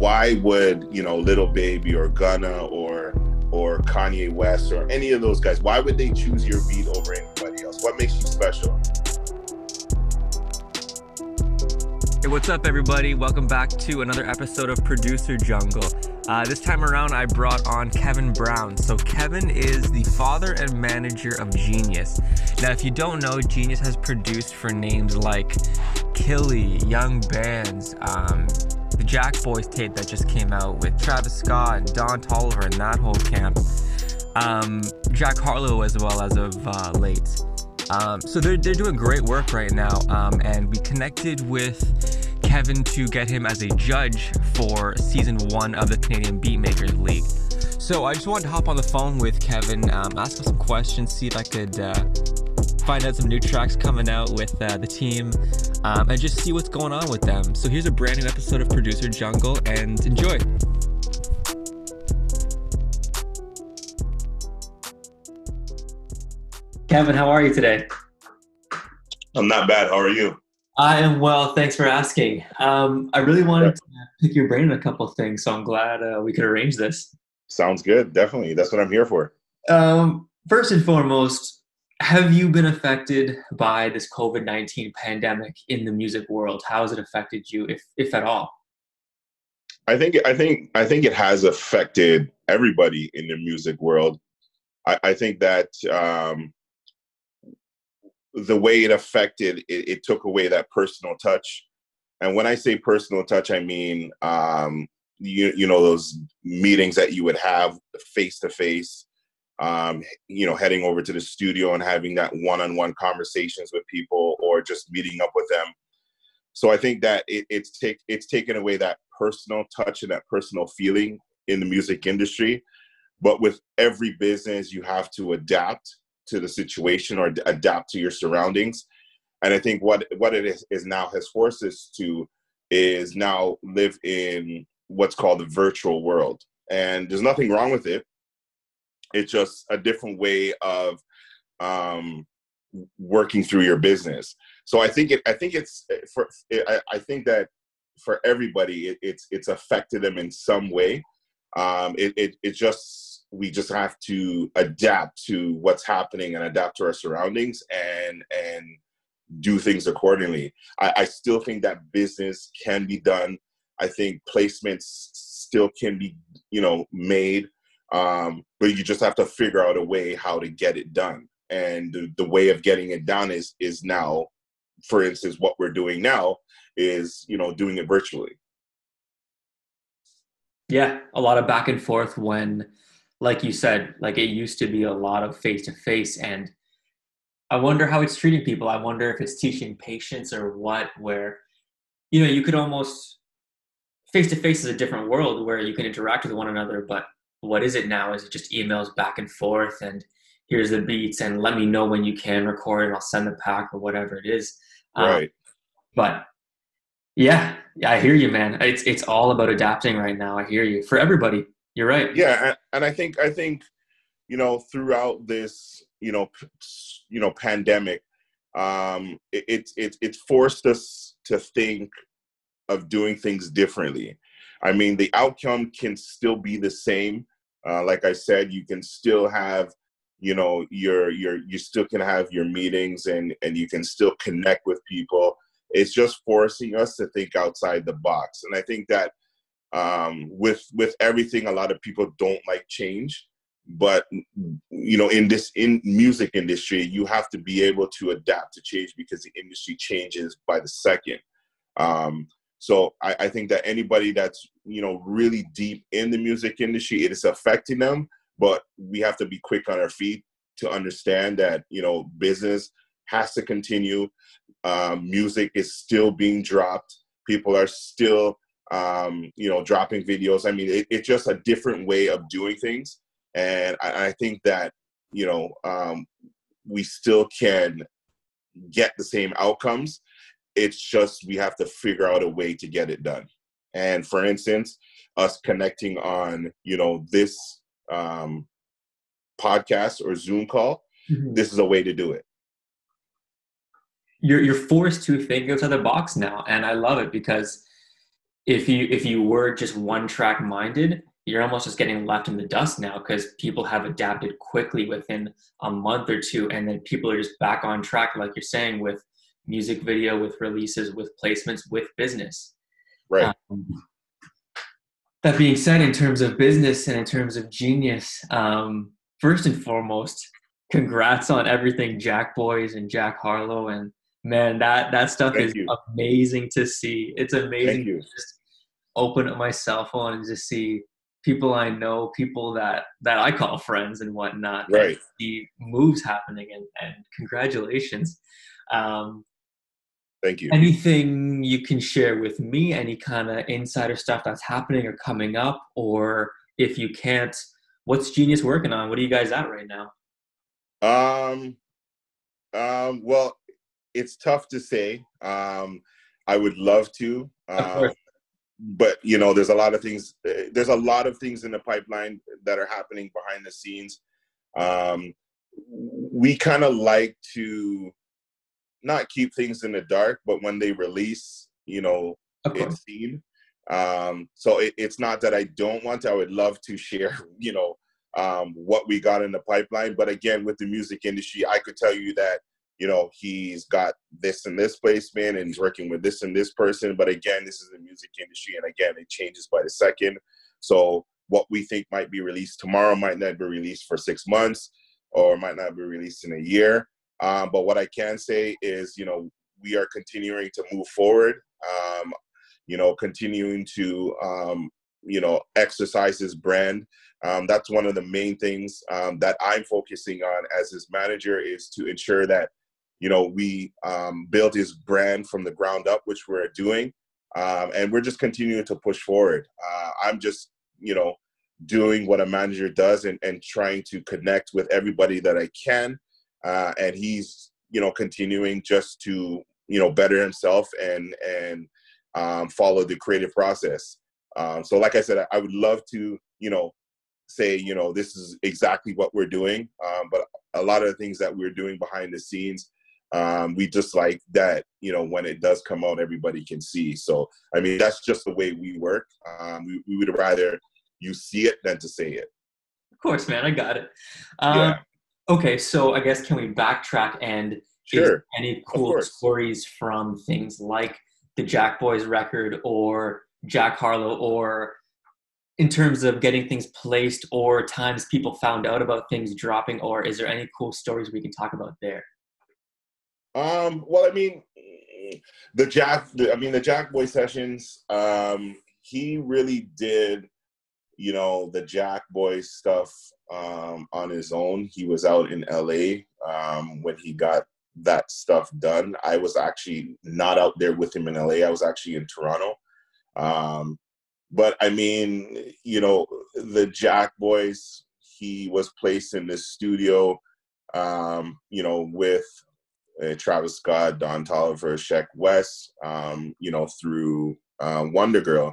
why would you know Lil Baby or Gunna or or Kanye West or any of those guys? Why would they choose your beat over anybody else? What makes you special? Hey, what's up, everybody? Welcome back to another episode of Producer Jungle. Uh, this time around, I brought on Kevin Brown. So, Kevin is the father and manager of Genius. Now, if you don't know, Genius has produced for names like Killy, Yung Bans, um, the Jack Boys tape that just came out with Travis Scott and Don Toliver and that whole camp. Um, Jack Harlow as well as of uh, late. Um, so they're, they're doing great work right now. Um, and we connected with Kevin to get him as a judge for season one of the Canadian Beatmakers League. So I just wanted to hop on the phone with Kevin, um, ask him some questions, see if I could uh, find out some new tracks coming out with uh, the team, um, and just see what's going on with them. So here's a brand new episode of Producer Jungle, and enjoy. Kevin, how are you today? I'm not bad. How are you? I am well. Thanks for asking. Um, I really wanted to pick your brain on a couple of things, so I'm glad uh, we could arrange this. Sounds good. Definitely. That's what I'm here for. Um, first and foremost, have you been affected by this COVID 19 pandemic in the music world? How has it affected you, if, if at all? I think I think I think it has affected everybody in the music world. I, I think that um, the way it affected it, it, took away that personal touch and when i say personal touch i mean um, you, you know those meetings that you would have face to face Um, you know heading over to the studio and having that one-on-one conversations with people or just meeting up with them so i think that it, it's take it's taken away that personal touch and that personal feeling in the music industry but with every business you have to adapt to the situation or adapt to your surroundings. And I think what what it is, is now has forced us to is now live in what's called the virtual world. And there's nothing wrong with it. It's just a different way of um, working through your business. So I think it. I think it's for. I, I think that for everybody, it, it's it's affected them in some way. Um, it, it it just we just have to adapt to what's happening and adapt to our surroundings and and do things accordingly. I, I still think that business can be done. I think placements still can be, you know, made, um, but you just have to figure out a way how to get it done. And the, the way of getting it done is is now, for instance, what we're doing now is, you know, doing it virtually. Yeah, a lot of back and forth when like you said, like it used to be a lot of face to face. And I wonder how it's treating people. I wonder if it's teaching patience or what, where, you know, you could almost face to face is a different world where you can interact with one another. But what is it now? Is it just emails back and forth and here's the beats and let me know when you can record and I'll send the pack or whatever it is. Um, right. Um, but yeah, yeah, I hear you, man. It's it's all about adapting right now. I hear you for everybody. You're right. Yeah, and, I think I think you know throughout this you know you know pandemic, um, it's it it it's forced us to think of doing things differently. I mean, the outcome can still be the same. Uh, like I said, you can still have you know your your you still can have your meetings and and you can still connect with people. It's just forcing us to think outside the box. And i think that um, with with everything a lot of people don't like change. But you know in this in music industry you have to be able to adapt to change because the industry changes by the second. Um, so I, I think that anybody that's you know really deep in the music industry it is affecting them but we have to be quick on our feet to understand that you know business has to continue um, music is still being dropped people are still um, you know, dropping videos. I mean, it, it's just a different way of doing things. And I, I think that, you know, um, we still can get the same outcomes. It's just we have to figure out a way to get it done. And for instance, us connecting on, you know, this um, podcast or Zoom call, mm-hmm. this is a way to do it. You're, you're forced to think outside the box now. And I love it because if you if you were just one track minded, you're almost just getting left in the dust now because people have adapted quickly within a month or two, and then people are just back on track, like you're saying, with music video, with releases, with placements, with business. Right. Um, that being said, in terms of business and in terms of genius, um, first and foremost, congrats on everything Jack Boys and Jack Harlow and man, that that stuff Thank is you. amazing to see. It's amazing to just open up my cell phone and just see people I know, people that that I call friends and whatnot. Right. The moves happening and, and congratulations. Um, Thank you. Anything you can share with me? Any kind of insider stuff that's happening or coming up, or if you can't, what's Genius working on? What are you guys at right now? Um, um, well, it's tough to say. Um, I would love to, um, but you know, there's a lot of things. Eh, there's a lot of things in the pipeline that are happening behind the scenes. Um, we kind of like to not keep things in the dark, but when they release, you know, it's seen. Um, so it, it's not that I don't want to. I would love to share, you know, um, what we got in the pipeline. But again, with the music industry, I could tell you that you know he's got this and this placement and he's working with this and this person but again this is the music industry and again it changes by the second so what we think might be released tomorrow might not be released for six months or might not be released in a year um, but what i can say is you know we are continuing to move forward um, you know continuing to um, you know exercise his brand um, that's one of the main things um, that i'm focusing on as his manager is to ensure that you know, we um, built his brand from the ground up, which we're doing. And we're just continuing to push forward. Uh, I'm just, you know, doing what a manager does and, and trying to connect with everybody that I can. Uh, and he's, you know, continuing just to, you know, better himself and, and um, follow the creative process. Um, so like I said, I, would love to, you know, say, you know, this is exactly what we're doing. Um, but a lot of the things that we're doing behind the scenes, um, we just like that you know when it does come out everybody can see so i mean that's just the way we work um, we, we would rather you see it than to say it of course man i got it um, yeah. Okay so i guess can we backtrack and sure. any cool stories from things like the jack boys record or jack harlow or in terms of getting things placed or times people found out about things dropping or is there any cool stories we can talk about there um, well, I mean, the Jack, the, I mean, the Jack Boy sessions. Um, he really did, you know, the Jack Boy stuff um, on his own. He was out in LA um, when he got that stuff done. I was actually not out there with him in LA. I was actually in Toronto. Um, but I mean, you know, the Jack Boys. He was placed in this studio, um, you know, with uh, Travis Scott, Don Toliver, Sheck Wes, um, you know, through uh, WondaGurl.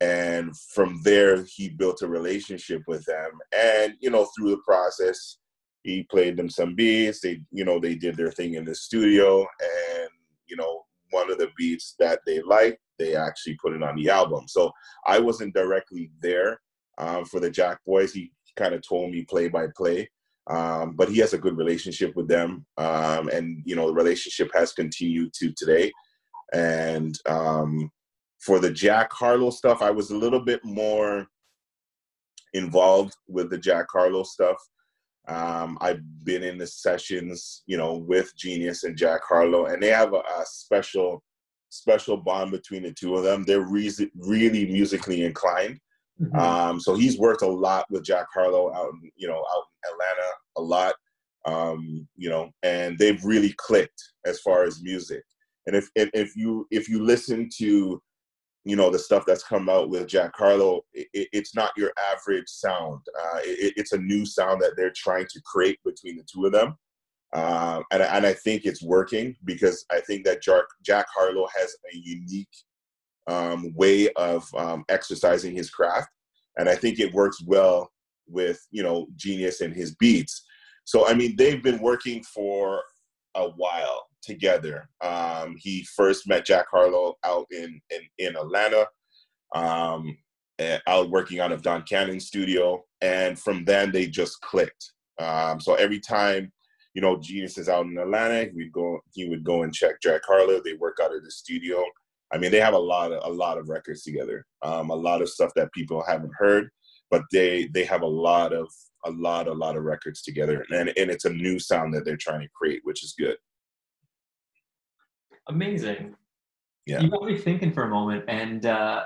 And from there, he built a relationship with them. And, you know, through the process, he played them some beats. They, you know, they did their thing in the studio. And, you know, one of the beats that they liked, they actually put it on the album. So I wasn't directly there um, for the Jack Boys. He kind of told me play by play. Um, but he has a good relationship with them, um, and you know the relationship has continued to today. And um, for the Jack Harlow stuff, I was a little bit more involved with the Jack Harlow stuff. Um, I've been in the sessions, you know, with Genius and Jack Harlow, and they have a, a special, special bond between the two of them. They're re- really musically inclined, Mm-hmm. Um, so he's worked a lot with Jack Harlow out, in, you know, out in Atlanta a lot, um, you know, and they've really clicked as far as music. And if if you if you listen to, you know, the stuff that's come out with Jack Harlow, it, it's not your average sound. Uh, it, it's a new sound that they're trying to create between the two of them. Uh, and, and I think it's working because I think that Jack, Jack Harlow has a unique um, way of um, exercising his craft, and I think it works well with you know Genius and his beats. So I mean, they've been working for a while together. Um, he first met Jack Harlow out in in, in Atlanta. um, out working out of Don Cannon studio. And from then they just clicked. Um, so every time, you know, Genius is out in Atlanta, we'd go, he would go and check Jack Harlow. They work out of the studio. I mean, they have a lot of a lot of records together. Um, a lot of stuff that people haven't heard, but they they have a lot of a lot a lot of records together, and and it's a new sound that they're trying to create, which is good. Amazing. Yeah. You got me thinking for a moment, and uh,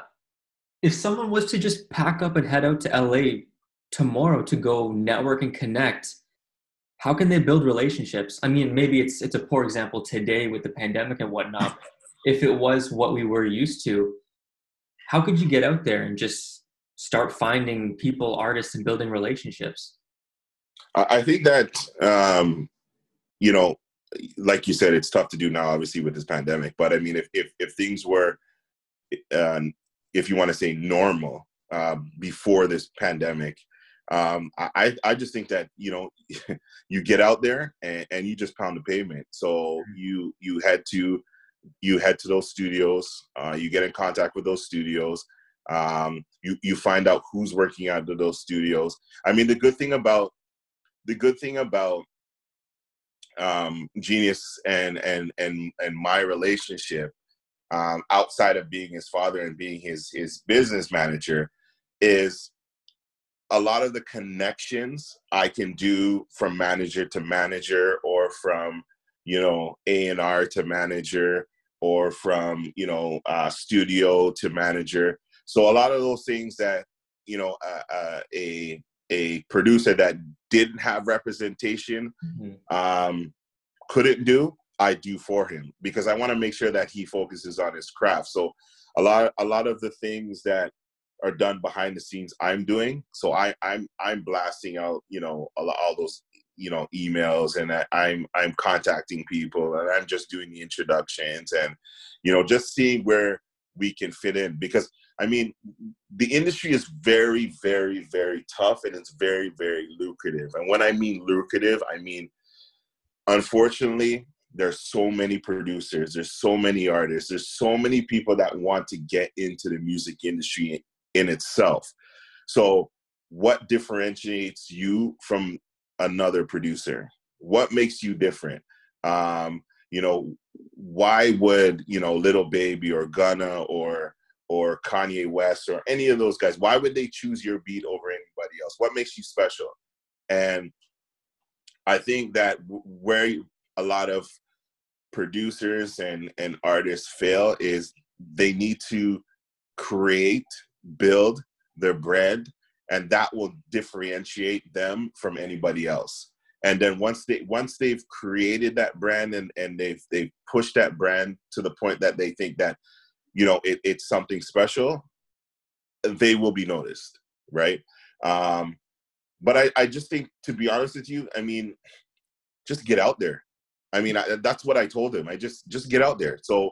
if someone was to just pack up and head out to LA tomorrow to go network and connect, how can they build relationships? I mean, maybe it's it's a poor example today with the pandemic and whatnot. if it was what we were used to, how could you get out there and just start finding people, artists, and building relationships? I think that um, you know, like you said, it's tough to do now, obviously with this pandemic. But I mean, if if, if things were um, if you want to say normal uh, before this pandemic. Um, I, I just think that you know you get out there and, and you just pound the pavement. So mm-hmm. you you head to you head to those studios. Uh, you get in contact with those studios. Um, you you find out who's working out of those studios. I mean, the good thing about the good thing about um, Genius and and and and my relationship um, outside of being his father and being his his business manager is a lot of the connections I can do from manager to manager or from you know A and R to manager or from you know uh, studio to manager. So a lot of those things that you know uh, uh, a a producer that didn't have representation mm-hmm. um, couldn't do I do for him because I want to make sure that he focuses on his craft. So a lot a lot of the things that are done behind the scenes I'm doing. So I I'm I'm blasting out, you know, all, all those you know emails and I, I'm I'm contacting people and I'm just doing the introductions and you know just seeing where we can fit in because I mean the industry is very very very tough and it's very very lucrative. And when I mean lucrative, I mean unfortunately there's so many producers there's so many artists there's so many people that want to get into the music industry in itself. So what differentiates you from another producer? What makes you different? Um you know why would you know Lil Baby or gunna or or kanye west or any of those guys why would they choose your beat over anybody else? What makes you special? And i think that where a lot of producers and and artists fail is they need to create build their brand and that will differentiate them from anybody else. And then once they once they've created that brand and and they've they've pushed that brand to the point that they think that you know it, it's something special they will be noticed right um but i i just think to be honest with you i mean just get out there I mean, I, that's what I told him. I just just get out there. So,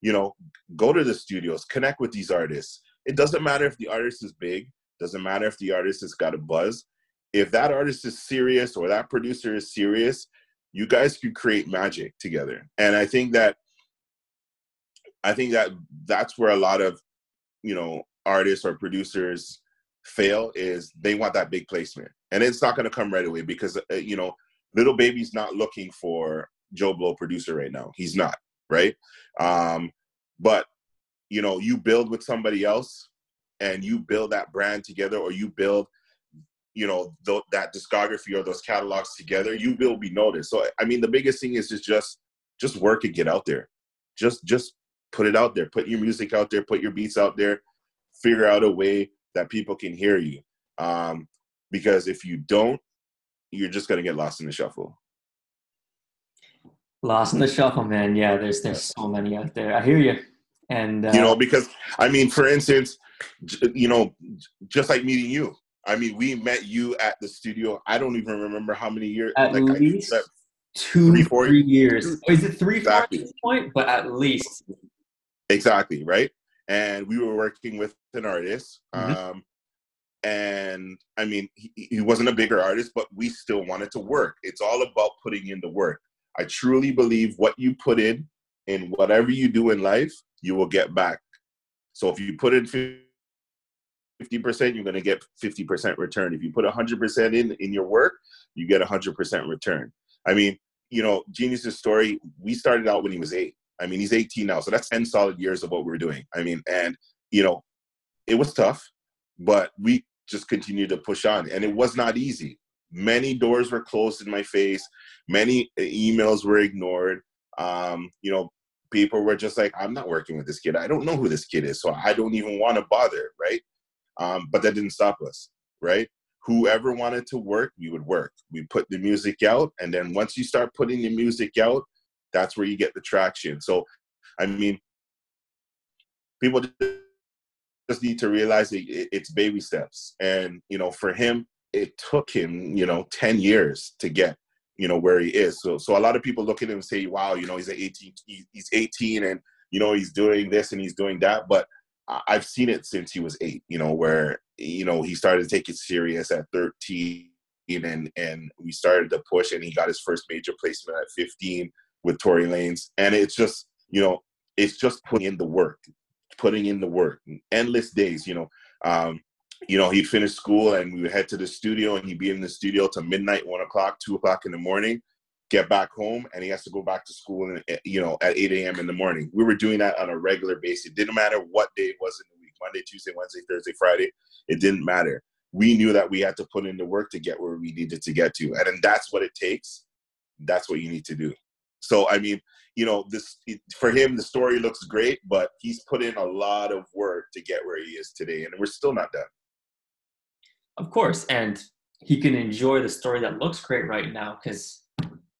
you know, go to the studios, connect with these artists. It doesn't matter if the artist is big. Doesn't matter if the artist has got a buzz. If that artist is serious or that producer is serious, you guys could create magic together. And I think that I think that that's where a lot of you know artists or producers fail is they want that big placement and it's not going to come right away because uh, you know Lil Baby's not looking for Joe Blow producer right now. He's not, right? Um, but you know, you build with somebody else and you build that brand together or you build you know th- that discography or those catalogs together you will be noticed so i mean the biggest thing is just just just work and get out there just just put it out there put your music out there put your beats out there figure out a way that people can hear you um, because if you don't you're just going to get lost in the shuffle Lost in the shuffle, man. Yeah, there's there's so many out there. I hear you. And uh, you know, because I mean, for instance, you know, just like meeting you. I mean, we met you at the studio. I don't even remember how many years. At like, least two, three, four three years. years. Oh, is it three, exactly. four at this point? But at least. Exactly right. And we were working with an artist. Mm-hmm. Um, and I mean, he, he wasn't a bigger artist, but we still wanted to work. It's all about putting in the work. I truly believe what you put in in whatever you do in life, you will get back. So if you put in 50%, you're going to get 50% return. If you put 100% in in your work, you get 100% return. I mean, you know, Genius's story, we started out when he was eight. I mean, he's 18 now, so that's 10 solid years of what we are doing. I mean, and, you know, it was tough, but we just continued to push on. And it was not easy. Many doors were closed in my face, many emails were ignored. Um, you know, people were just like, I'm not working with this kid. I don't know who this kid is, so I don't even want to bother, right? Um, but that didn't stop us, right? Whoever wanted to work, we would work. We put the music out, and then once you start putting the music out, that's where you get the traction. So, I mean, people just need to realize it's baby steps, and you know, for him, it took him, you know, ten years to get you know where he is. So so a lot of people look at him and say, wow, you know, he's 18, he's 18, and you know he's doing this and he's doing that. But I've seen it since he was eight. You know where you know he started to take it serious at 13, and and we started to push, and he got his first major placement at 15 with Tory Lanez, and it's just you know it's just putting in the work, putting in the work, endless days. You know, um, you know, he'd finish school and we would head to the studio and he'd be in the studio till midnight, one o'clock, two o'clock in the morning, get back home and he has to go back to school, and, eh, you know, at 8 a.m. in the morning. We were doing that on a regular basis. It didn't matter what day it was in the week Monday, Tuesday, Wednesday, Thursday, Friday. It didn't matter. We knew that we had to put in the work to get where we needed to get to. And then that's what it takes. That's what you need to do. So, I mean, you know, this for him, the story looks great, but he's put in a lot of work to get where he is today, and we're still not done. Of course, and he can enjoy the story that looks great right now because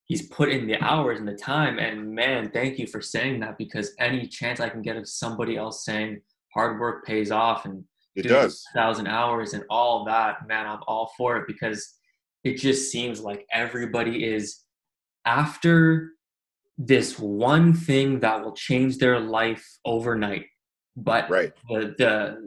he's put in the hours and the time. And man, thank you for saying that because any chance I can get of somebody else saying hard work pays off and it does thousand hours and all that, man, I'm all for it because it just seems like everybody is after this one thing that will change their life overnight. But right. the, the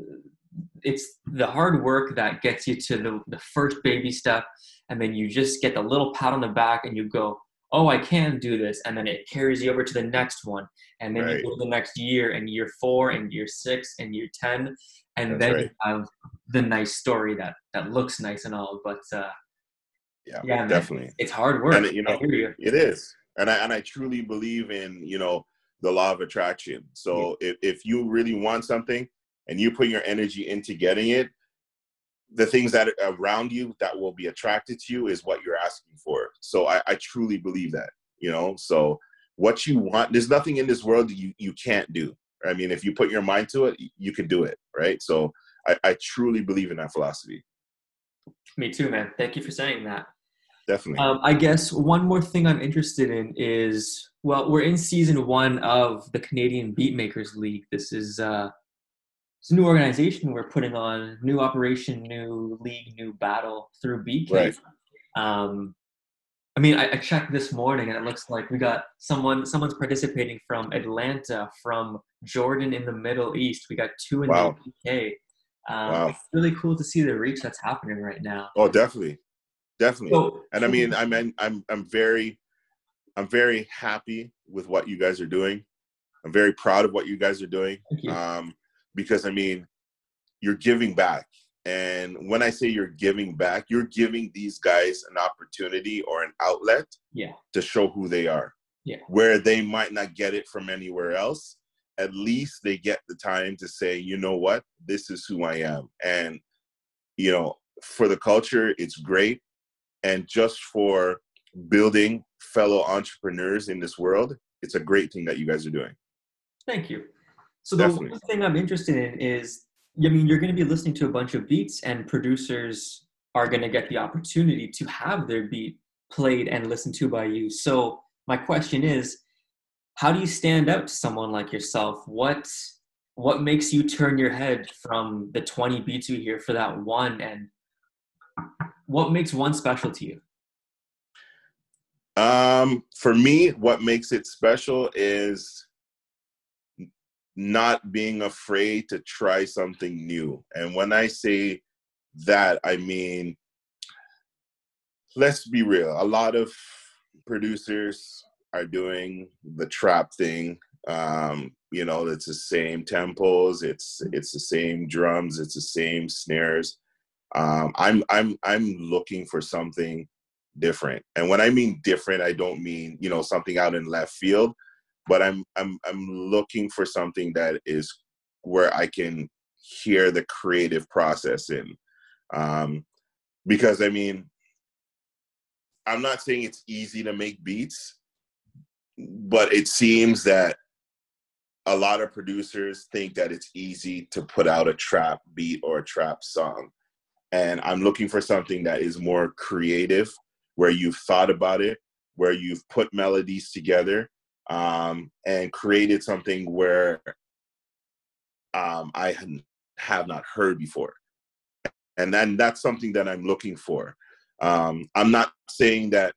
it's the hard work that gets you to the, the first baby step and then you just get the little pat on the back and you go oh i can do this and then it carries you over to the next one and then right. you go to the next year and year four and year six and year 10 and That's then right. you have the nice story that that looks nice and all but uh yeah, yeah definitely it's hard work and you know you. it is and i and i truly believe in you know the law of attraction so yeah. if, if you really want something and you put your energy into getting it, the things that are around you that will be attracted to you is what you're asking for. So I, I truly believe that, you know. So what you want, there's nothing in this world you you can't do. I mean, if you put your mind to it, you can do it, right? So I, I truly believe in that philosophy. Me too, man. Thank you for saying that. Definitely. Um, I guess one more thing I'm interested in is well, we're in season one of the Canadian Beatmakers League. This is uh, it's a new organization we're putting on new operation new league new battle through BK. Right. Um, I mean, I, I, checked this morning and it looks like we got someone someone's participating from Atlanta, from Jordan in the Middle East. We got two in wow. the UK. Um, wow. It's really cool to see the reach that's happening right now. Oh, definitely, definitely. So, and I mean, I'm I'm I'm very I'm very happy with what you guys are doing. I'm very proud of what you guys are doing. Um, because I mean, you're giving back. And when I say you're giving back, you're giving these guys an opportunity or an outlet yeah. to show who they are. Yeah. Where they might not get it from anywhere else, at least they get the time to say, you know what, this is who I am. And, you know, for the culture, it's great. And just for building fellow entrepreneurs in this world, it's a great thing that you guys are doing. Thank you. So the Definitely. one thing I'm interested in is, I mean, you're going to be listening to a bunch of beats, and producers are going to get the opportunity to have their beat played and listened to by you. So my question is, how do you stand out to someone like yourself? What what makes you turn your head from the 20 beats you hear for that one, and what makes one special to you? Um, for me, what makes it special is not being afraid to try something new. And when I say that, I mean, let's be real. A lot of producers are doing the trap thing. Um, you know it's the same tempos it's it's the same drums it's the same snares um, i'm i'm i'm looking for something different and when i mean different i don't mean you know something out in left field but i'm i'm i'm looking for something that is where i can hear the creative process in um, because i mean i'm not saying it's easy to make beats but it seems that a lot of producers think that it's easy to put out a trap beat or a trap song. And I'm looking for something that is more creative, where you've thought about it, where you've put melodies together, um, and created something where um, I have not heard before. And then that's something that I'm looking for. Um, I'm not saying that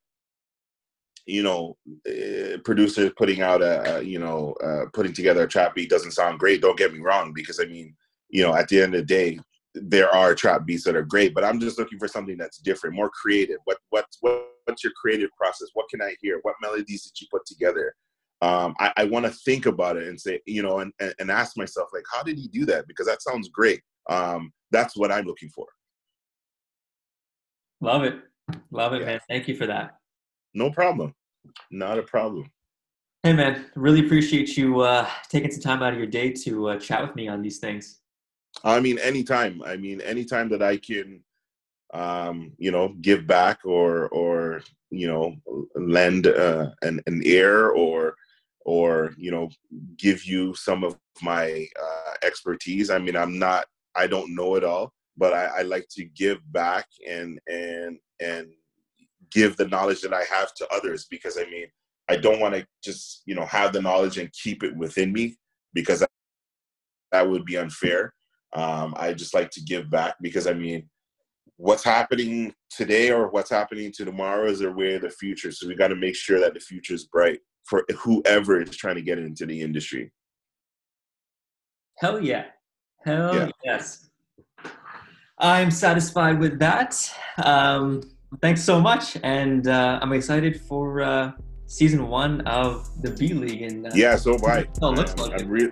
you know, uh, producers putting out a, a you know, uh, putting together a trap beat doesn't sound great. Don't get me wrong, because I mean, you know, at the end of the day, there are trap beats that are great, but I'm just looking for something that's different, more creative. What what's what, what's your creative process? What can I hear? What melodies did you put together? Um, I, I want to think about it and say, you know, and, and ask myself, like, how did he do that? Because that sounds great. Um, that's what I'm looking for. Love it. Love it, yeah. man. Thank you for that. No problem. Not a problem. Hey, man, really appreciate you uh, taking some time out of your day to uh, chat with me on these things. I mean, anytime. I mean, anytime that I can, um, you know, give back or or you know, lend uh, an an ear or or you know, give you some of my uh, expertise. I mean, I'm not. I don't know it all, but I, I like to give back and and and give the knowledge that I have to others because I mean, I don't want to just, you know, have the knowledge and keep it within me because that would be unfair. Um, I just like to give back because I mean, what's happening today or what's happening to tomorrow is their way of the future. So we got to make sure that the future is bright for whoever is trying to get into the industry. Hell yeah. Hell yeah. yes. I'm satisfied with that. Um, thanks so much, and uh, I'm excited for uh, season one of the B League. And uh, yeah, so am I. Oh, looks I'm, like I'm, re-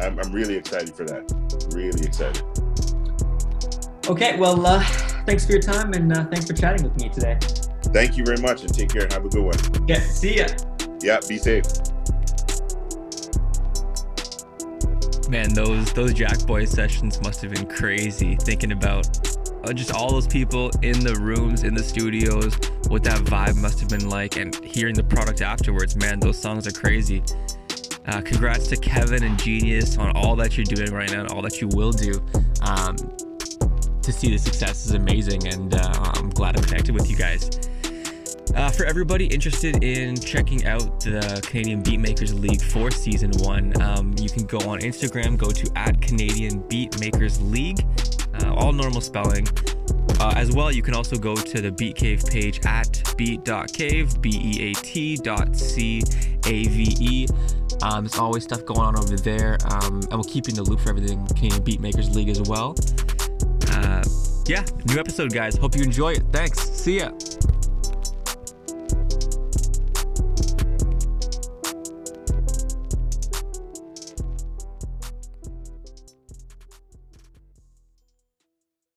I'm, I'm really excited for that. Really excited. Okay, well, uh, thanks for your time, and uh, thanks for chatting with me today. Thank you very much, and take care. And have a good one. Yeah, see ya. Yeah, be safe. Man, those those Jack Boy sessions must have been crazy. Thinking about just all those people in the rooms, in the studios, what that vibe must have been like, and hearing the product afterwards. Man, those songs are crazy. Uh, congrats to Kevin and Genius on all that you're doing right now and all that you will do. Um, to see the success is amazing, and uh, I'm glad I'm connected with you guys. Uh, for everybody interested in checking out the Canadian Beatmakers League for season one, um, you can go on Instagram, go to at Canadian Beatmakers League uh, all normal spelling. Uh, as well, you can also go to the Beat Cave page at beat.cave, B E A T dot C A V E. Um, there's always stuff going on over there, um, and we'll keep you in the loop for everything Canadian Beatmakers League as well. Uh, yeah, new episode, guys. Hope you enjoy it. Thanks. See ya.